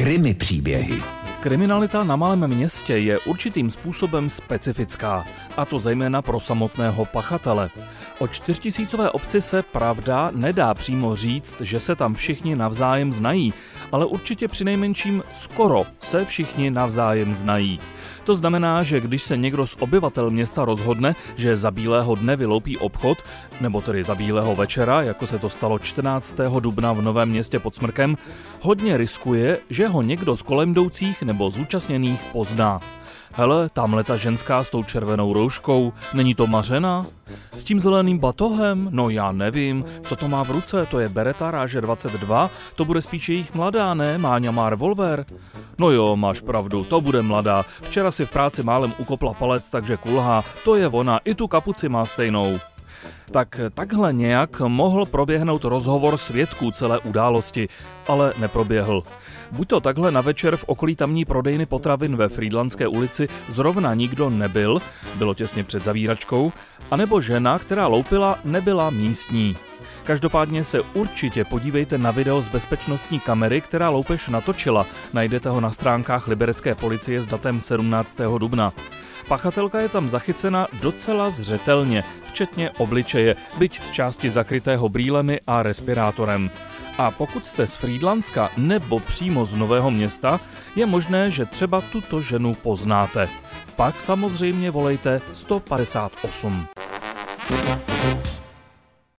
Krimi příběhy. Kriminalita na malém městě je určitým způsobem specifická, a to zejména pro samotného pachatele. O čtyřtisícové obci se pravda nedá přímo říct, že se tam všichni navzájem znají, ale určitě přinejmenším skoro se všichni navzájem znají. To znamená, že když se někdo z obyvatel města rozhodne, že za bílého dne vyloupí obchod, nebo tedy za bílého večera, jako se to stalo 14. dubna v Novém městě pod Smrkem, hodně riskuje, že ho někdo z kolem jdoucích nebo zúčastněných pozná. Hele, tamhle ta ženská s tou červenou rouškou, není to Mařena? S tím zeleným batohem? No já nevím, co to má v ruce, to je Beretta Ráže 22, to bude spíš jejich mladá, ne? Máňa má revolver? No jo, máš pravdu, to bude mladá. Včera si v práci málem ukopla palec, takže kulhá, to je ona, i tu kapuci má stejnou. Tak takhle nějak mohl proběhnout rozhovor svědků celé události, ale neproběhl. Buď to takhle na večer v okolí tamní prodejny potravin ve Friedlandské ulici zrovna nikdo nebyl, bylo těsně před zavíračkou, anebo žena, která loupila, nebyla místní. Každopádně se určitě podívejte na video z bezpečnostní kamery, která loupež natočila. Najdete ho na stránkách liberecké policie s datem 17. dubna. Pachatelka je tam zachycena docela zřetelně, včetně obličeje, byť z části zakrytého brýlemi a respirátorem. A pokud jste z Friedlandska nebo přímo z Nového města, je možné, že třeba tuto ženu poznáte. Pak samozřejmě volejte 158.